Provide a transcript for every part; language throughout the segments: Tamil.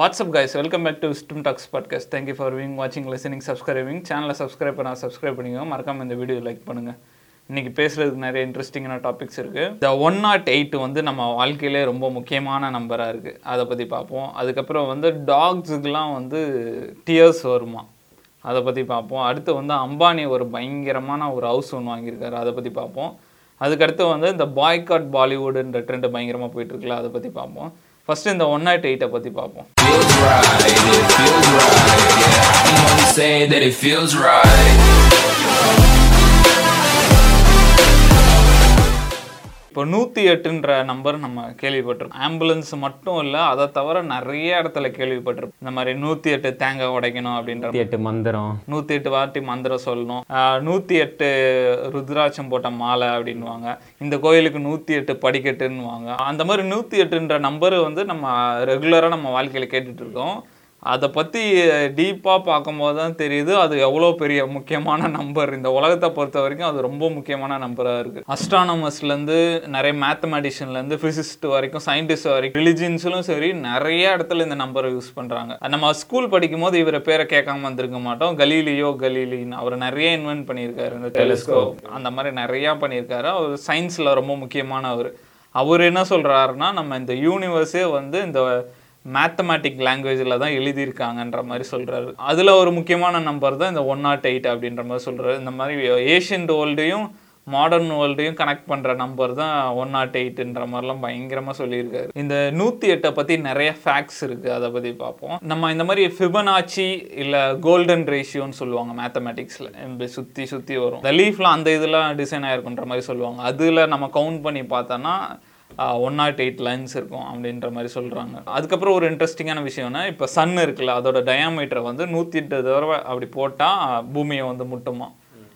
What's up guys welcome back to Stum talks podcast thank you for wing வாட்சிங் லிசனிங் சப்ஸ்கிரைபிங் சேனலை சப்ஸ்கிரைப் பண்ண சப்ஸ்கிரைப் பண்ணிக்கோங்க. மறக்காமல் இந்த வீடியோ லைக் பண்ணுங்க. இன்னைக்கு பேசுறதுக்கு நிறைய இன்ட்ரெஸ்டிங்கான டாபிக்ஸ் இருக்குது இந்த ஒன் நாட் எயிட் வந்து நம்ம வாழ்க்கையிலே ரொம்ப முக்கியமான நம்பராக இருக்குது அதை பற்றி பார்ப்போம். அதுக்கப்புறம் வந்து டாக்ஸுக்கெலாம் வந்து டியர்ஸ் வருமா? அதை பற்றி பார்ப்போம். அடுத்து வந்து அம்பானி ஒரு பயங்கரமான ஒரு ஹவுஸ் ஒன்று வாங்கியிருக்காரு. அதை பற்றி பார்ப்போம். அதுக்கடுத்து வந்து இந்த பாய்காட் பாலிவுட்ன்ற ட்ரெண்டு பயங்கரமாக போயிட்டுருக்குல்ல அதை பற்றி பார்ப்போம். ஃபஸ்ட்டு இந்த ஒன் நாட் எயிட்டை பற்றி பார்ப்போம். Right, it feels right, yeah. I can only say that it feels right. இப்போ நூற்றி எட்டுன்ற நம்பர் நம்ம கேள்விப்பட்டிருக்கோம். ஆம்புலன்ஸ் மட்டும் இல்லை அதை தவிர நிறைய இடத்துல கேள்விப்பட்டிருப்போம். இந்த மாதிரி நூற்றி எட்டு தேங்காய் உடைக்கணும் அப்படின்ற எட்டு மந்திரம். நூற்றி எட்டு வாட்டி மந்திரம் சொல்லணும். நூற்றி எட்டு ருத்ராட்சம் போட்ட மாலை அப்படின்வாங்க இந்த கோயிலுக்கு நூற்றி எட்டு படிக்கட்டுன்னுவாங்க. அந்த மாதிரி நூற்றி எட்டுன்ற நம்பர் வந்து நம்ம ரெகுலராக நம்ம வாழ்க்கையில் கேட்டுட்டு இருக்கோம். அதை பற்றி டீப்பாக பார்க்கும்போது தான் தெரியுது. அது எவ்வளோ பெரிய முக்கியமான நம்பர் இந்த உலகத்தை பொறுத்த வரைக்கும் அது ரொம்ப முக்கியமான நம்பராக இருக்குது அஸ்ட்ரானமர்ஸ்லேருந்து நிறைய மேத்தமெட்டிஷியன்லேருந்து ஃபிசிஸ்ட் வரைக்கும் சயின்டிஸ்ட் வரைக்கும் ரிலிஜியன்ஸ்லும் சரி நிறைய இடத்துல இந்த நம்பரை யூஸ் பண்ணுறாங்க நம்ம ஸ்கூல் படிக்கும் போது இவரை பேரை கேட்காம வந்திருக்க மாட்டோம். கலீலியோ கலீலின்னு அவர் நிறைய இன்வென்ட் பண்ணியிருக்காரு இந்த டெலிஸ்கோப் அந்த மாதிரி நிறையா பண்ணியிருக்காரு. அவர் சயின்ஸில் ரொம்ப முக்கியமானவர். அவர் என்ன சொல்கிறாருன்னா நம்ம இந்த யூனிவர்ஸே வந்து இந்த மேத்தமேட்டிக் லாங்குவேஜில் தான் எழுதியிருக்காங்கன்ற மாதிரி சொல்கிறாரு அதில் ஒரு முக்கியமான நம்பர் தான் இந்த ஒன் நாட் எயிட் அப்படின்ற மாதிரி சொல்கிறாரு இந்த மாதிரி ஏஷியன்ட் வேர்ல்டையும் மாடர்ன் வேர்ல்டையும் கனெக்ட் பண்ணுற நம்பர் தான் ஒன் நாட் எயிட்ன்ற மாதிரிலாம் பயங்கரமாக சொல்லியிருக்காரு. இந்த நூற்றி எட்டை பற்றி நிறைய ஃபேக்ட்ஸ் இருக்குது அதை பற்றி பார்ப்போம். நம்ம இந்த மாதிரி ஃபிபனாச்சி இல்லை கோல்டன் ரேஷியோன்னு சொல்லுவாங்க மேத்தமெட்டிக்ஸில் இப்படி சுற்றி சுற்றி வரும். இந்த லீஃப்லாம் அந்த இதெல்லாம் டிசைன் ஆகிருக்குன்ற மாதிரி சொல்லுவாங்க. அதில் நம்ம கவுண்ட் பண்ணி பார்த்தோன்னா ஒன் நாட் எயிட் லைன்ஸ் இருக்கும் அப்படின்ற மாதிரி சொல்கிறாங்க அதுக்கப்புறம் ஒரு இன்ட்ரெஸ்டிங்கான விஷயம்னா இப்போ சன் இருக்குல்ல அதோட டயாமீட்டரை வந்து நூற்றி எட்டு தடவை அப்படி போட்டால் பூமியை வந்து முட்டுமா?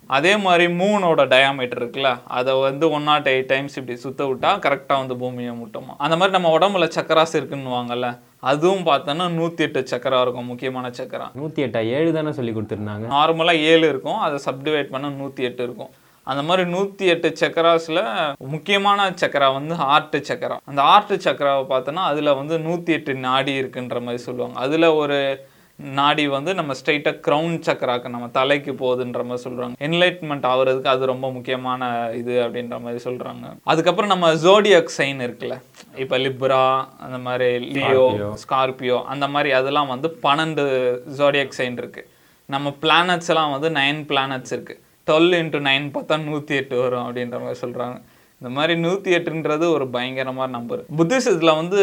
அதே மாதிரி மூனோட டயாமீட்டர் இருக்குல்ல அதை வந்து ஒன் நாட் எயிட் டைம்ஸ் இப்படி சுத்த விட்டா கரெக்டாக வந்து பூமியை முட்டுமா? அந்த மாதிரி நம்ம உடம்புல சக்கராஸ் இருக்குன்னு வாங்கல்ல அதுவும் பார்த்தோன்னா நூற்றி எட்டு சக்கரா இருக்கும் முக்கியமான சக்கரா. நூற்றி எட்டா ஏழு தானே சொல்லி கொடுத்துருந்தாங்க. நார்மலாக ஏழு இருக்கும் அதை சப்டிவைட் பண்ண நூற்றி எட்டு இருக்கும். அந்த மாதிரி நூற்றி எட்டு சக்கராஸில் முக்கியமான சக்கரா வந்து ஆர்ட் சக்கரா அந்த ஆர்ட் சக்கராவை பார்த்தோன்னா அதில் வந்து நூற்றி எட்டு நாடி இருக்குன்ற மாதிரி சொல்லுவாங்க. அதில் ஒரு நாடி வந்து நம்ம ஸ்ட்ரைட்டாக க்ரௌன் சக்கராக்கு நம்ம தலைக்கு போகுதுன்ற மாதிரி சொல்கிறாங்க என்லைட்மெண்ட் ஆகுறதுக்கு அது ரொம்ப முக்கியமான இது அப்படின்ற மாதிரி சொல்கிறாங்க அதுக்கப்புறம் நம்ம ஜோடியாக் சைன் இருக்குல்ல. இப்போ லிப்ரா அந்த மாதிரி லியோ ஸ்கார்பியோ அந்த மாதிரி அதெல்லாம் வந்து பன்னெண்டு ஜோடியாக் சைன் இருக்குது நம்ம பிளானட்ஸ் எல்லாம் வந்து நைன் பிளானட்ஸ் இருக்குது டுவெல் இன்ட்டு நைன் பார்த்தா நூற்றி எட்டு வரும் அப்படின்ற மாதிரி சொல்கிறாங்க இந்த மாதிரி நூற்றி எட்டுன்றது ஒரு பயங்கரமான நம்பர் புத்திசத்தில் வந்து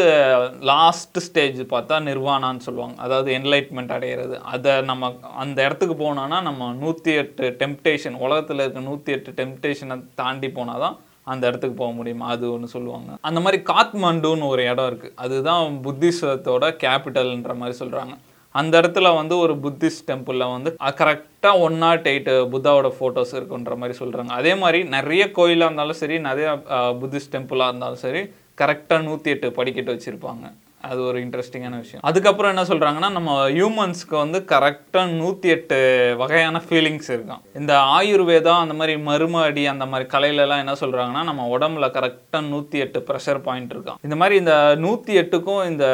லாஸ்ட் ஸ்டேஜ் பார்த்தா நிர்வாணான்னு சொல்லுவாங்க. அதாவது என்லைட்மெண்ட் அடையிறது. அதை நம்ம அந்த இடத்துக்கு போனோன்னா நம்ம நூற்றி எட்டு டெம்டேஷன் உலகத்தில் இருக்க நூற்றி எட்டு டெம்டேஷனை தாண்டி போனால் தான் அந்த இடத்துக்கு போக முடியுமா? அது ஒன்று சொல்லுவாங்க. அந்த மாதிரி காத்மண்டுன்னு ஒரு இடம் இருக்குது அதுதான் புத்திசத்தோட கேபிட்டல்ன்ற மாதிரி சொல்கிறாங்க அந்த இடத்துல வந்து ஒரு புத்திஸ்ட் டெம்பிளில் வந்து கரெக்டாக ஒன் நாட் எயிட் புத்தாவோட ஃபோட்டோஸ் இருக்குன்ற மாதிரி சொல்கிறாங்க அதே மாதிரி நிறைய கோயிலாக இருந்தாலும் சரி நிறைய புத்திஸ்ட் டெம்பிளாக இருந்தாலும் சரி கரெக்டாக நூற்றி எட்டு படிக்கட்டு வச்சுருப்பாங்க. அது ஒரு இன்ட்ரெஸ்டிங்கான விஷயம். அதுக்கப்புறம் என்ன சொல்கிறாங்கன்னா நம்ம ஹியூமன்ஸ்க்கு வந்து கரெக்டாக நூற்றி எட்டு வகையான ஃபீலிங்ஸ் இருக்கும். இந்த ஆயுர்வேதா அந்த மாதிரி மரும அடி அந்த மாதிரி கலையிலலாம் என்ன சொல்கிறாங்கன்னா நம்ம உடம்புல கரெக்டாக நூற்றி எட்டு ப்ரெஷர் பாயிண்ட் இருக்கும். இந்த மாதிரி இந்த நூற்றி எட்டுக்கும் இந்த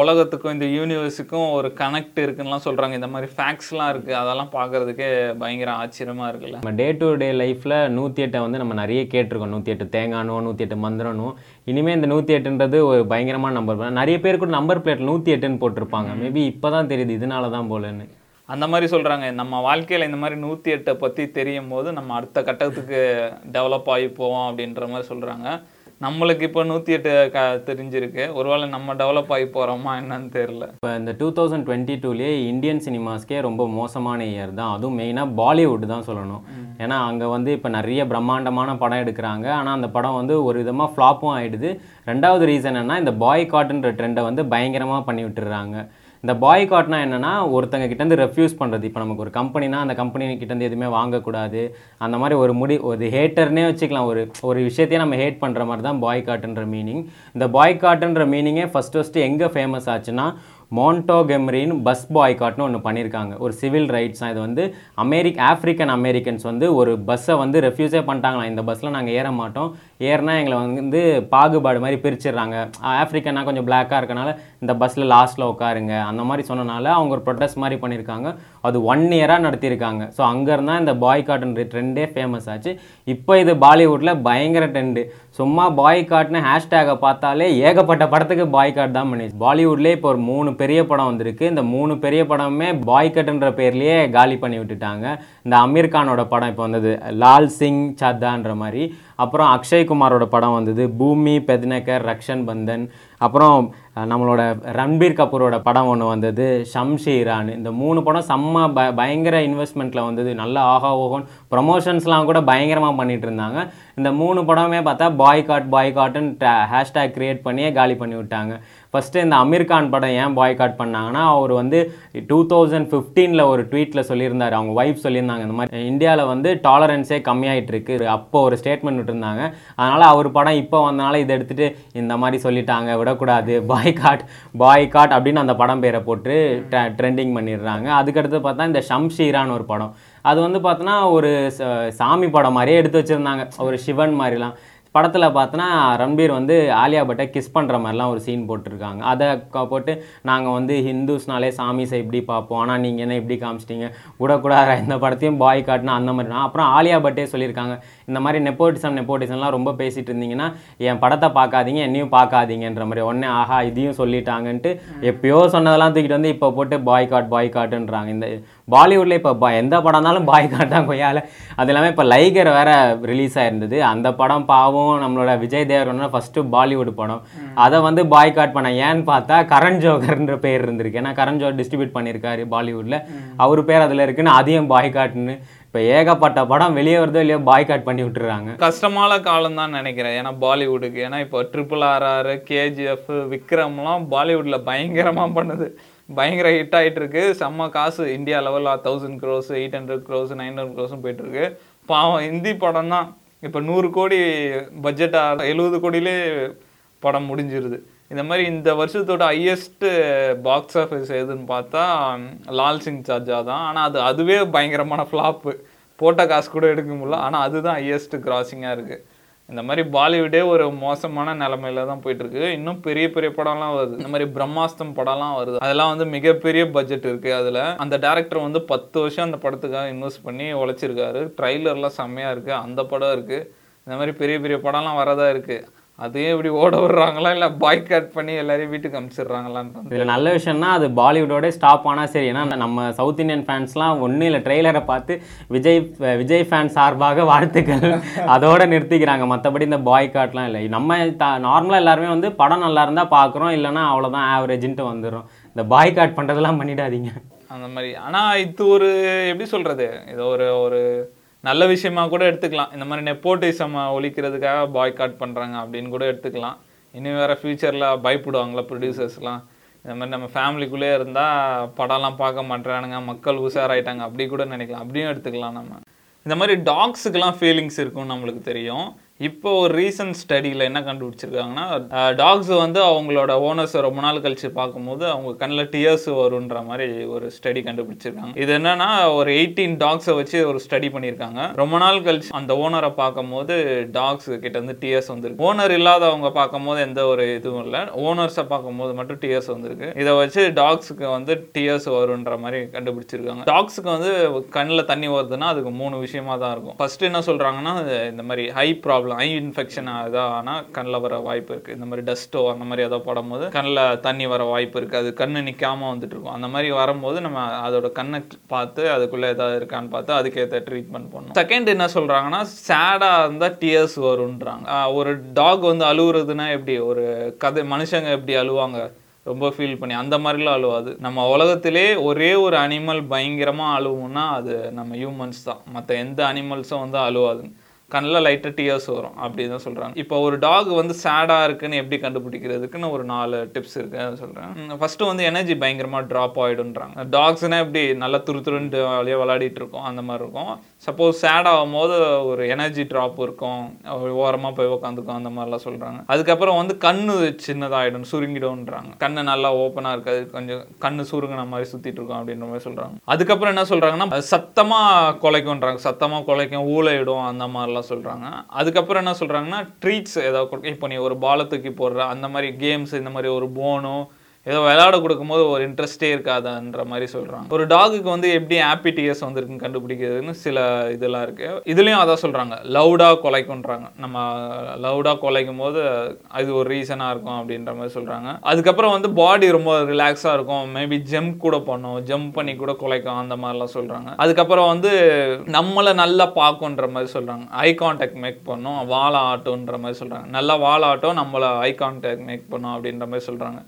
உலகத்துக்கும் இந்த யூனிவர்ஸுக்கும் ஒரு கனெக்ட் இருக்குன்னுலாம் சொல்கிறாங்க இந்த மாதிரி ஃபேக்ட்ஸ்லாம் இருக்குது அதெல்லாம் பார்க்குறதுக்கே பயங்கர ஆச்சரியமாக இருக்குல்ல. நம்ம டே டு டே லைஃப்பில் நூற்றி எட்டை வந்து நம்ம நிறைய கேட்டிருக்கோம். நூற்றி எட்டு தேங்கானோ நூற்றி எட்டு மந்திரனும் இனிமேல் இந்த நூற்றி எட்டுன்றது ஒரு பயங்கரமான நம்பர் நிறைய பேர் கூட நம்பர் பிளேட் நூற்றி எட்டுன்னு போட்டிருப்பாங்க. மேபி இப்போ தான் தெரியுது இதனால தான் போலன்னு. அந்த மாதிரி சொல்கிறாங்க நம்ம வாழ்க்கையில் இந்த மாதிரி நூற்றி எட்டை பற்றி தெரியும் போது நம்ம அடுத்த கட்டத்துக்கு டெவலப் ஆகி போவோம் அப்படின்ற மாதிரி சொல்கிறாங்க நம்மளுக்கு இப்போ நூற்றி எட்டு க தெரிஞ்சிருக்கு. ஒருவேளை நம்ம டெவலப் ஆகி போகிறோமா என்னன்னு தெரில இப்போ இந்த டூ தௌசண்ட் டுவெண்ட்டி டூலேயே இந்தியன் சினிமாஸ்க்கே ரொம்ப மோசமான இயர் தான். அதுவும் மெயினாக பாலிவுட் தான் சொல்லணும். ஏன்னா அங்கே வந்து இப்போ நிறைய பிரம்மாண்டமான படம் எடுக்கிறாங்க. ஆனால் அந்த படம் வந்து ஒரு விதமாக ஃப்ளாப்பும் ஆயிடுது. ரெண்டாவது ரீசன் என்ன இந்த பாய் காட்டுன்ற ட்ரெண்டை வந்து பயங்கரமாக பண்ணி விட்டுறாங்க இந்த பாய் என்னென்னா என்னன்னா ஒருத்தங்க கிட்டேருந்து ரெஃப்யூஸ் பண்ணுறது இப்போ நமக்கு ஒரு கம்பெனினா அந்த கம்பெனி கிட்டேருந்து எதுவுமே வாங்கக்கூடாது. அந்த மாதிரி ஒரு முடி ஒரு ஹேட்டர்னே வச்சுக்கலாம். ஒரு ஒரு விஷயத்தையே நம்ம ஹேட் பண்ணுற மாதிரி தான் பாய் காட்டுன்ற மீனிங் இந்த பாய் காட்டுன்ற மீனிங்கே ஃபஸ்ட்டு ஃபஸ்ட்டு எங்கே ஃபேமஸ் ஆச்சுன்னா மோன்டோகெம்ரின்னு பஸ் பாய்காட்னு ஒன்று பண்ணியிருக்காங்க ஒரு சிவில் ரைட்ஸ் இது வந்து அமெரிக் ஆஃப்ரிக்கன் அமெரிக்கன்ஸ் வந்து ஒரு பஸ்ஸை வந்து ரெஃப்யூஸே பண்ணிட்டாங்களாம். இந்த பஸ்ஸில் நாங்கள் ஏற மாட்டோம். ஏறினா எங்களை வந்து பாகுபாடு மாதிரி பிரிச்சிடுறாங்க. ஆஃப்ரிக்கன்னா கொஞ்சம் பிளாக்காக இருக்கனால இந்த பஸ்ஸில் லாஸ்ட்டில் உட்காருங்க. அந்த மாதிரி சொன்னனால அவங்க ஒரு ப்ரொட்டஸ்ட் மாதிரி பண்ணியிருக்காங்க அது ஒன் இயராக நடத்தியிருக்காங்க. ஸோ அங்கேருந்தான் இந்த பாய் காட்டுன்ற ட்ரெண்டே ஃபேமஸ் ஆச்சு. இப்போ இது பாலிவுட்டில் பயங்கர ட்ரெண்டு சும்மா பாய் காட்னு ஹேஷ்டேகை பார்த்தாலே ஏகப்பட்ட படத்துக்கு பாய் காட் தான் பண்ணிச்சு. பாலிவுட்லேயே இப்போ ஒரு மூணு பெரிய படம் வந்திருக்கு. இந்த மூணு பெரிய படமே பாய் கட்டுன்ற பேர்லேயே காலி பண்ணி விட்டுட்டாங்க. இந்த அமீர் கானோட படம் இப்போ வந்தது. லால் சிங் சத்தான்ற மாதிரி. அப்புறம் அக்ஷய் குமாரோட படம் வந்தது. பூமி பெத்னகர் ரக்ஷன் பந்தன். அப்புறம் நம்மளோட ரன்பீர் கபூரோட படம் ஒன்று வந்தது. ஷம்ஷீரான் இந்த மூணு படம் செம்ம ப பயங்கர இன்வெஸ்ட்மெண்ட்டில் வந்தது. நல்ல ஆஹா ஓஹோன் ப்ரொமோஷன்ஸ்லாம் கூட பயங்கரமாக பண்ணிட்டு இருந்தாங்க. இந்த மூணு படமே பார்த்தா பாய் காட் பாய் காட்டுன்னு ஹேஷ்டேக் க்ரியேட் பண்ணியே காலி பண்ணி விட்டாங்க. ஃபஸ்ட்டு இந்த அமீர் கான் படம் ஏன் பாய் காட் பண்ணாங்கன்னா அவர் வந்து டூ தௌசண்ட் ஃபிஃப்டீனில் ஒரு ட்வீட்டில் சொல்லியிருந்தார். அவங்க ஒய்ஃப் சொல்லியிருந்தாங்க இந்த மாதிரி இந்தியாவில் வந்து டாலரன்ஸே கம்மியாயிட்டு இருக்கு அப்போ ஒரு ஸ்டேட்மெண்ட் விட்டுருந்தாங்க. அதனால் அவர் படம் இப்போ வந்தனால இதை எடுத்துகிட்டு இந்த மாதிரி சொல்லிட்டாங்க விடக்கூடாது பாய் காட் பாய் காட் அப்படின்னு அந்த படம் பேரை போட்டு ட்ரெண்டிங் பண்ணிடுறாங்க. அதுக்கடுத்து பார்த்தா இந்த ஷம்ஷீரான்னு ஒரு படம். அது வந்து பார்த்தோன்னா ஒரு ச- சாமி படம் மாதிரியே எடுத்து வச்சுருந்தாங்க. ஒரு சிவன் மாதிரிலாம். படத்தில் பார்த்தோன்னா ரன்பீர் வந்து ஆலியா பட்டை கிஸ் பண்ணுற மாதிரிலாம் ஒரு சீன் போட்டிருக்காங்க. அதை போட்டு நாங்கள் வந்து ஹிந்துஸ்னாலே சாமிஸை இப்படி பார்ப்போம் ஆனால் நீங்கள் என்ன இப்படி காமிச்சிட்டீங்க? விடக்கூடாது? இந்த படத்தையும் பாய் காட்டினா அந்த மாதிரி தான். அப்புறம் ஆலியா பட்டே சொல்லியிருக்காங்க இந்த மாதிரி நெப்போட்டிசம் நெப்போட்டிசம்லாம் ரொம்ப பேசிகிட்டு இருந்தீங்கன்னா என் படத்தை பார்க்காதீங்க என்னையும் பார்க்காதீங்கன்ற மாதிரி. உடனே ஆஹா இதையும் சொல்லிட்டாங்கன்ட்டு எப்பயோ சொன்னதெல்லாம் தூக்கிட்டு வந்து இப்போ போட்டு பாய் காட் பாய் காட்டுன்றாங்க. இந்த பாலிவுட்ல இப்போ பா எந்த படம் இருந்தாலும் பாய் காட் தான் கொய்யால அது இல்லாமல் இப்போ லைகர் வேற ரிலீஸ் ஆயிருந்தது. அந்த படம் பாவம் நம்மளோட விஜய் தேவரனோட ஃபஸ்ட்டு பாலிவுட் படம். அதை வந்து பாய் காட் பண்ண ஏன்னு பார்த்தா கரண் ஜோகர்ன்ற பேர் இருந்திருக்கு. ஏன்னா கரண் ஜோகர் டிஸ்ட்ரிபியூட் பண்ணியிருக்காரு பாலிவுட்ல. அவர் பேர் அதில் இருக்குன்னு அதையும் பாய் காட்னு இப்போ ஏகப்பட்ட படம் வெளியே வருதோ இல்லையோ பாய் காட் பண்ணி விட்டுறாங்க. கஷ்டமான காலம் தான் நினைக்கிறேன். ஏன்னா பாலிவுட்டுக்கு ஏன்னா இப்போ ட்ரிபிள் ஆர்ஆர் கேஜிஎஃப் விக்ரம்லாம் பாலிவுட்ல பயங்கரமா பண்ணுது. பயங்கர ஹிட் ஆயிட்டு இருக்கு செம்ம காசு. இந்தியா லெவலில் thousand crores eight hundred crores nine hundred க்ரோஸும் போயிட்டு இருக்கு பாவம் ஹிந்தி படம் தான். இப்போ நூறு கோடி பட்ஜெட்டாக எழுபது கோடியிலே படம் முடிஞ்சிருது. இந்த மாதிரி இந்த வருஷத்தோட ஹையஸ்ட்டு பாக்ஸ் ஆஃபீஸ் எதுன்னு பார்த்தா லால் சிங் சார்ஜா தான். ஆனால் அது அதுவே பயங்கரமான ஃப்ளாப்பு போட்ட காசு கூட எடுக்க முடியல. ஆனால் அதுதான் ஹையஸ்ட் கிராசிங்காக இருக்குது இந்த மாதிரி பாலிவுட்டே ஒரு மோசமான நிலமையில தான் போயிட்டு இருக்கு இன்னும் பெரிய பெரிய படம்லாம் வருது. இந்த மாதிரி பிரம்மாஸ்தம் படம்லாம் வருது. அதெல்லாம் வந்து மிகப்பெரிய பட்ஜெட் இருக்கு அதுல. அந்த டேரக்டர் வந்து பத்து வருஷம் அந்த படத்துக்காக இன்வெஸ்ட் பண்ணி உழைச்சிருக்காரு. ட்ரைலர்லாம் செம்மையா இருக்கு. அந்த படம் இருக்கு. இந்த மாதிரி பெரிய பெரிய படம்லாம் வரதா இருக்கு. அதையும் இப்படி ஓட விடுறாங்களா? இல்லை பாய் கட் பண்ணி எல்லாரையும் வீட்டுக்கு அனுப்பிச்சிடுறாங்களான்னு இதில் நல்ல விஷயம்னா அது பாலிவுட்டோட ஸ்டாப் ஆனால் சரி. ஏன்னா நம்ம சவுத் இந்தியன் ஃபேன்ஸ்லாம் ஒன்றும் இல்லை ட்ரெய்லரை பார்த்து விஜய் விஜய் ஃபேன் சார்பாக வாழ்த்துக்கள். அதோட நிறுத்திக்கிறாங்க. மற்றபடி இந்த பாய் காட்லாம் இல்லை. நம்ம த நார்மலாக எல்லாருமே வந்து படம் நல்லா இருந்தால் பார்க்குறோம். இல்லைன்னா அவ்வளோதான் ஆவரேஜ்ன்ட்டு வந்துடும் இந்த பாய் காட் பண்ணுறதெல்லாம் பண்ணிடாதீங்க. அந்த மாதிரி. ஆனா இது ஒரு எப்படி சொல்றது? இது ஒரு ஒரு நல்ல விஷயமா கூட எடுத்துக்கலாம். இந்த மாதிரி நெப்போட்டிசம் ஒழிக்கிறதுக்காக பாய்காட் பண்ணுறாங்க அப்படின்னு கூட எடுத்துக்கலாம். இன்னும் வேறு ஃப்யூச்சரில் பயப்படுவாங்களா ப்ரொடியூசர்ஸ்லாம் இந்த மாதிரி நம்ம ஃபேமிலிக்குள்ளே இருந்தால் படம்லாம் பார்க்க மாட்டேறானுங்க மக்கள் உஷாராயிட்டாங்க அப்படி கூட நினைக்கலாம். அப்படியும் எடுத்துக்கலாம் நம்ம. இந்த மாதிரி டாக்ஸுக்கெலாம் ஃபீலிங்ஸ் இருக்கும் நம்மளுக்கு தெரியும். இப்போ ஒரு ரீசன்ட் ஸ்டடியில் என்ன கண்டுபிடிச்சிருக்காங்கன்னா டாக்ஸ் வந்து அவங்களோட ஓனர்ஸை ரொம்ப நாள் கழிச்சு பார்க்கும்போது அவங்க கண்ணில் டியர்ஸ் வருன்ற மாதிரி ஒரு ஸ்டடி கண்டுபிடிச்சிருக்காங்க. இது என்னன்னா ஒரு எயிட்டீன் டாக்ஸை வச்சு ஒரு ஸ்டடி பண்ணியிருக்காங்க. ரொம்ப நாள் கழிச்சு அந்த ஓனரை பார்க்கும்போது டாக்ஸ் கிட்ட வந்து டியர்ஸ் வந்திருக்கு. ஓனர் இல்லாதவங்க பார்க்கும்போது எந்த ஒரு இதுவும் இல்லை. ஓனர்ஸை பார்க்கும்போது மட்டும் டியர்ஸ் வந்திருக்கு. இதை வச்சு டாக்ஸுக்கு வந்து டியர்ஸ் வருன்ற மாதிரி கண்டுபிடிச்சிருக்காங்க. டாக்ஸுக்கு வந்து கண்ணில் தண்ணி வருதுன்னா அதுக்கு மூணு விஷயமா தான் இருக்கும். ஃபர்ஸ்ட் என்ன சொல்கிறாங்கன்னா இந்த மாதிரி ஹை ப்ராப்ளம் ஐ இன்ஃபெக்ஷன் ஆனால் கண்ணில் வர வாய்ப்பு இருக்குது இந்த மாதிரி டஸ்ட்டோ அந்த மாதிரி ஏதோ படும்போது கண்ணில் தண்ணி வர வாய்ப்பு இருக்குது அது கண்ணு நிற்காமல் வந்துட்டு இருக்கும். அந்த மாதிரி வரும்போது நம்ம அதோட கண்ணை பார்த்து அதுக்குள்ளே ஏதாவது இருக்கான்னு பார்த்து அதுக்கேற்ற ட்ரீட்மெண்ட் பண்ணணும். செகண்ட் என்ன சொல்கிறாங்கன்னா சேடாக இருந்தால் டியர்ஸ் வரும்ன்றாங்க. ஒரு டாக் வந்து அழுகுறதுன்னா எப்படி? ஒரு கதை மனுஷங்க எப்படி அழுவாங்க? ரொம்ப ஃபீல் பண்ணி அந்த மாதிரிலாம் அழுவாது. நம்ம உலகத்திலே ஒரே ஒரு அனிமல் பயங்கரமாக அழுவோம்னா அது நம்ம ஹியூமன்ஸ் தான். மற்ற எந்த அனிமல்ஸும் வந்து அழுவாது கண்ணில் லைட்டாக டியர்ஸ் வரும். அப்படி தான் சொல்கிறாங்க இப்போ ஒரு டாக் வந்து சேடாக இருக்குன்னு எப்படி கண்டுபிடிக்கிறதுக்குன்னு ஒரு நாலு டிப்ஸ் இருக்கு. சொல்கிறேன் ஃபஸ்ட்டு வந்து எனர்ஜி பயங்கரமாக ட்ராப் ஆகிடுன்றாங்க டாக்ஸ்னால் எப்படி நல்லா துரு துருன்ட்டு வழியாக விளையாடிட்டு இருக்கோம். அந்த மாதிரி இருக்கும். சப்போஸ் சேட் ஆகும் போது ஒரு எனர்ஜி ட்ராப் இருக்கும். ஓரமாக போய் உட்காந்துக்கும் அந்த மாதிரிலாம் சொல்கிறாங்க அதுக்கப்புறம் வந்து கண்ணு சின்னதாகிடும் சுருங்கிடும்ன்றாங்க. கண்ணு நல்லா ஓப்பனாக இருக்காது. கொஞ்சம் கண்ணு சுருங்கின மாதிரி சுற்றிட்டு இருக்கும் அப்படின்ற மாதிரி சொல்கிறாங்க அதுக்கப்புறம் என்ன சொல்கிறாங்கன்னா சத்தமாக குலைக்கும்ன்றாங்க. சத்தமாக குலைக்கும் ஊழையிடும் அந்த மாதிரிலாம் சொல்கிறாங்க அதுக்கப்புறம் என்ன சொல்கிறாங்கன்னா ட்ரீட்ஸ் ஏதாவது கொடுக்க இப்போ நீ ஒரு பாலை தூக்கி போடுற அந்த மாதிரி கேம்ஸ் இந்த மாதிரி ஒரு போனோ ஏதோ விளையாட கொடுக்கும்போது ஒரு இன்ட்ரெஸ்டே இருக்காதுன்ற மாதிரி சொல்கிறாங்க ஒரு டாகுக்கு வந்து எப்படி ஆப்பிடிஎஸ் டிஎஸ் கண்டுபிடிக்கிறதுன்னு சில இதெல்லாம் இருக்குது இதுலேயும் அதான் சொல்கிறாங்க லவுடாக கொலைக்குன்றாங்க. நம்ம லவுடாக கொலைக்கும் போது அது ஒரு ரீசனாக இருக்கும் அப்படின்ற மாதிரி சொல்கிறாங்க அதுக்கப்புறம் வந்து பாடி ரொம்ப ரிலாக்ஸாக இருக்கும். மேபி ஜம்ப் கூட பண்ணும். ஜம்ப் பண்ணி கூட குலைக்கும். அந்த மாதிரிலாம் சொல்கிறாங்க அதுக்கப்புறம் வந்து நம்மளை நல்லா பார்க்குன்ற மாதிரி சொல்கிறாங்க ஐ கான்டாக்ட் மேக் பண்ணும். வாழ ஆட்டோன்ற மாதிரி சொல்கிறாங்க நல்லா வாழ ஆட்டோ நம்மளை ஐ கான்டாக்ட் மேக் பண்ணும் அப்படின்ற மாதிரி சொல்கிறாங்க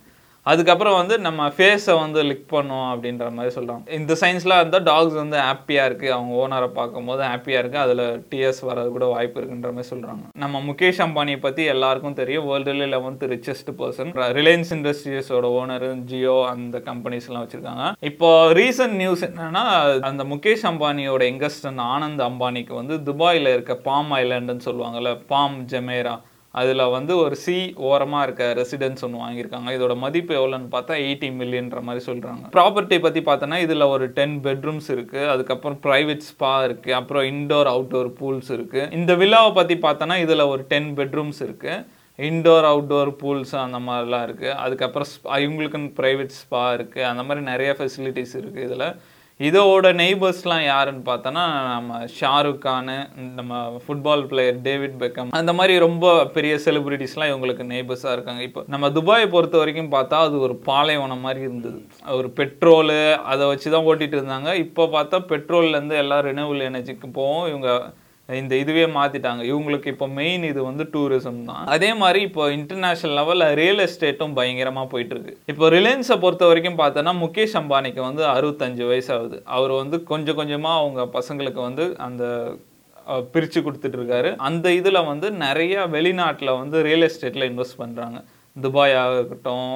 அதுக்கப்புறம் வந்து நம்ம ஃபேஸை வந்து லிக் பண்ணோம் அப்படின்ற மாதிரி சொல்கிறாங்க இந்த சயின்ஸ்லாம் இருந்தால் டாக்ஸ் வந்து ஹாப்பியாக இருக்குது அவங்க ஓனரை பார்க்கும்போது ஹாப்பியாக இருக்குது அதில் டிஎஸ் வரது கூட வாய்ப்பு இருக்குன்ற மாதிரி சொல்கிறாங்க நம்ம முகேஷ் அம்பானியை பற்றி எல்லாருக்கும் தெரியும். வேர்ல்டுல லெவன்த் ரிச்சஸ்ட் பர்சன் ரிலையன்ஸ் இண்டஸ்ட்ரீஸோட ஓனர் ஜியோ அந்த கம்பெனிஸ்லாம் வச்சுருக்காங்க. இப்போ ரீசன்ட் நியூஸ் என்னென்னா அந்த முகேஷ் அம்பானியோட எங்கஸ்டன் ஆனந்த் அம்பானிக்கு வந்து துபாயில் இருக்க பாம் ஐலாண்டுன்னு சொல்லுவாங்கல்ல பாம் ஜெமேரா அதில் வந்து ஒரு சி ஓரமாக இருக்க ரெசிடென்ஸ் ஒன்று வாங்கியிருக்காங்க. இதோட மதிப்பு எவ்வளோன்னு பார்த்தா எயிட்டி மில்லியன்ற மாதிரி சொல்கிறாங்க ப்ராப்பர்ட்டி பற்றி பார்த்தோன்னா இதில் ஒரு டென் பெட்ரூம்ஸ் இருக்குது அதுக்கப்புறம் ப்ரைவேட் ஸ்பா இருக்குது அப்புறம் இன்டோர் அவுட்டோர் பூல்ஸ் இருக்குது இந்த வில்லாவை பற்றி பார்த்தோன்னா இதில் ஒரு டென் பெட்ரூம்ஸ் இருக்குது இன்டோர் அவுட்டோர் பூல்ஸ் அந்த மாதிரிலாம் இருக்குது அதுக்கப்புறம் இவங்களுக்குன்னு ப்ரைவேட் ஸ்பா இருக்குது அந்த மாதிரி நிறைய ஃபெசிலிட்டிஸ் இருக்குது இதில். இதோட நெய்பர்ஸ்லாம் யாருன்னு பார்த்தோன்னா நம்ம ஷாருக் கானு நம்ம ஃபுட்பால் பிளேயர் டேவிட் பெக்கம் அந்த மாதிரி ரொம்ப பெரிய செலிபிரிட்டிஸ்லாம் இவங்களுக்கு நெய்பர்ஸாக இருக்காங்க. இப்போ நம்ம துபாயை பொறுத்த வரைக்கும் பார்த்தா அது ஒரு பாலைவனம் மாதிரி இருந்தது. ஒரு பெட்ரோலு அதை வச்சு தான் ஓட்டிகிட்டு இருந்தாங்க. இப்போ பார்த்தா பெட்ரோல்லேருந்து எல்லாம் ரினவல் எனர்ஜிக்கு போவோம். இவங்க இந்த இதுவே மாற்றிட்டாங்க இவங்களுக்கு இப்போ மெயின் இது வந்து டூரிசம் தான். அதே மாதிரி இப்போ இன்டர்நேஷனல் லெவலில் ரியல் எஸ்டேட்டும் பயங்கரமாக போயிட்டுருக்கு. இப்போ ரிலையன்ஸை பொறுத்த வரைக்கும் பார்த்தோன்னா முகேஷ் அம்பானிக்கு வந்து அறுபத்தஞ்சு வயசாகுது. அவர் வந்து கொஞ்சம் கொஞ்சமாக அவங்க பசங்களுக்கு வந்து அந்த பிரித்து பிரிச்சு கொடுத்துட்டு இருக்காரு. அந்த இதில் வந்து நிறைய வெளிநாட்டில் வந்து ரியல் எஸ்டேட்டில் இன்வெஸ்ட் பண்ணுறாங்க துபாய் ஆகட்டும்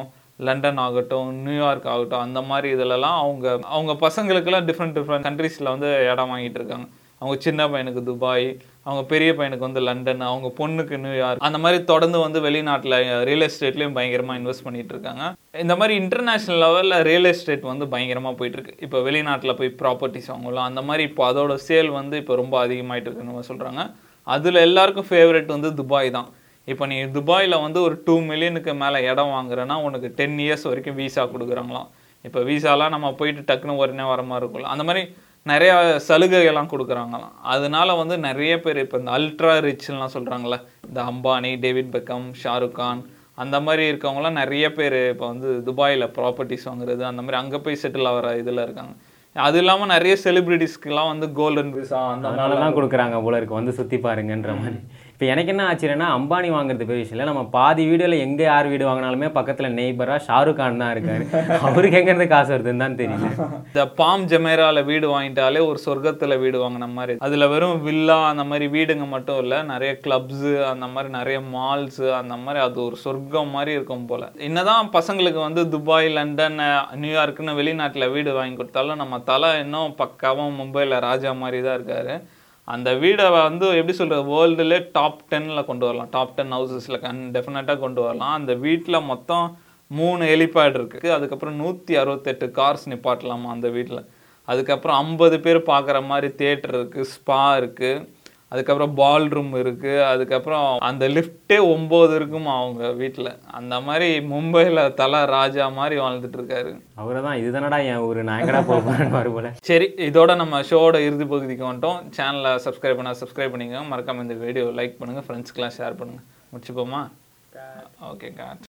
லண்டன் ஆகட்டும் நியூயார்க் ஆகட்டும் அந்த மாதிரி இதுலலாம் அவங்க அவங்க பசங்களுக்கெல்லாம் டிஃப்ரெண்ட் டிஃப்ரெண்ட் கண்ட்ரீஸில் வந்து இடம் வாங்கிட்டு இருக்காங்க. அவங்க சின்ன பையனுக்கு துபாய் அவங்க பெரிய பையனுக்கு வந்து லண்டன் அவங்க பொண்ணுக்கு நியூயார்க் அந்த மாதிரி தொடர்ந்து வந்து வெளிநாட்டில் ரியல் எஸ்டேட்லேயும் பயங்கரமாக இன்வெஸ்ட் பண்ணிட்டு இருக்காங்க. இந்த மாதிரி இன்டர்நேஷ்னல் லெவலில் ரியல் எஸ்டேட் வந்து பயங்கரமாக போயிட்டுருக்கு. இப்போ வெளிநாட்டில் போய் ப்ராப்பர்ட்டிஸ் வாங்கலாம் அந்த மாதிரி இப்போ அதோட சேல் வந்து இப்போ ரொம்ப அதிகமாயிட்டு இருக்குன்னு சொல்கிறாங்க அதில் எல்லாருக்கும் ஃபேவரட் வந்து துபாய் தான். இப்போ நீ துபாயில் வந்து ஒரு டூ மில்லியனுக்கு மேலே இடம் வாங்குறேன்னா உனக்கு டென் இயர்ஸ் வரைக்கும் வீசா கொடுக்குறாங்களாம். இப்போ வீசாலாம் நம்ம போயிட்டு டக்குன்னு உடனே வர மாதிரி இருக்கும்ல. அந்த மாதிரி நிறைய சலுகைகள்லாம் கொடுக்குறாங்களாம். அதனால வந்து நிறைய பேர் இப்போ இந்த அல்ட்ரா ரிச்லாம் சொல்கிறாங்களே இந்த அம்பானி டேவிட் பெக்கம் ஷாருக் கான் அந்த மாதிரி இருக்கவங்களாம் நிறைய பேர் இப்போ வந்து துபாயில் ப்ராப்பர்ட்டிஸ் வாங்குறது அந்த மாதிரி அங்கே போய் செட்டில் ஆகிற இதில் இருக்காங்க. அது இல்லாமல் நிறைய செலிபிரிட்டிஸ்க்குலாம் வந்து கோல்டன் விசா அந்த தான் கொடுக்குறாங்க போல இருக்கு. வந்து சுற்றி பாருங்கன்ற மாதிரி. இப்போ எனக்கு என்ன ஆச்சுன்னா அம்பானி வாங்குறது பெரிய விஷயம் இல்லை. நம்ம பாதி வீடியோவில் எங்கே யார் வீடு வாங்கினாலுமே பக்கத்தில் நெய்பராக ஷாருக் கான் தான் இருக்காரு. அவருக்கு எங்கேருந்து காசு வருதுன்னு தான் தெரியல இந்த பாம் ஜெமேரால வீடு வாங்கிட்டாலே ஒரு சொர்க்கத்துல வீடு வாங்கின மாதிரி. அதுல வெறும் வில்லா அந்த மாதிரி வீடுங்க மட்டும் இல்ல நிறைய கிளப்ஸ் அந்த மாதிரி நிறைய மால்ஸ் அந்த மாதிரி அது ஒரு சொர்க்கம் மாதிரி இருக்கும் போல. என்னதான் பசங்களுக்கு வந்து துபாய் லண்டன் நியூயார்க்குன்னு வெளிநாட்டில் வெளிநாட்டுல வீடு வாங்கி கொடுத்தாலும் நம்ம தலை இன்னும் பக்காவும் மும்பைல ராஜா மாதிரி தான் இருக்காரு. அந்த வீடை வந்து எப்படி சொல்கிறது வேர்ல்டுலே டாப் டென்னில் கொண்டு வரலாம். டாப் டென் ஹவுசஸில் கன் டெஃபினட்டாக கொண்டு வரலாம். அந்த வீட்டில் மொத்தம் மூணு ஹெலிபேட் இருக்குது அதுக்கப்புறம் நூற்றி அறுபத்தெட்டு கார்ஸ் நிப்பாட்டலாமா அந்த வீட்டில் அதுக்கப்புறம் ஐம்பது பேர் பார்க்குற மாதிரி தேட்டர் இருக்குது ஸ்பா இருக்குது அதுக்கப்புறம் பால் ரூம் இருக்கு. அதுக்கப்புறம் அந்த லிஃப்டே ஒம்பது இருக்குமா அவங்க வீட்டில் அந்த மாதிரி மும்பையில் தலை ராஜா மாதிரி வாழ்ந்துட்டு இருக்காரு. அவரை தான் இதுதானடா என் ஊர். நான் எங்கடா போக போகிறேன்னு போல. சரி இதோட நம்ம ஷோட இறுதி பகுதிக்கு வந்துட்டோம். சேனலை சப்ஸ்கிரைப் பண்ண சப்ஸ்கிரைப் பண்ணிக்கோங்க. மறக்காம இந்த வீடியோ லைக் பண்ணுங்க. ஃப்ரெண்ட்ஸ்க்கெலாம் ஷேர் பண்ணுங்க. முடிச்சுப்போமா? Okay God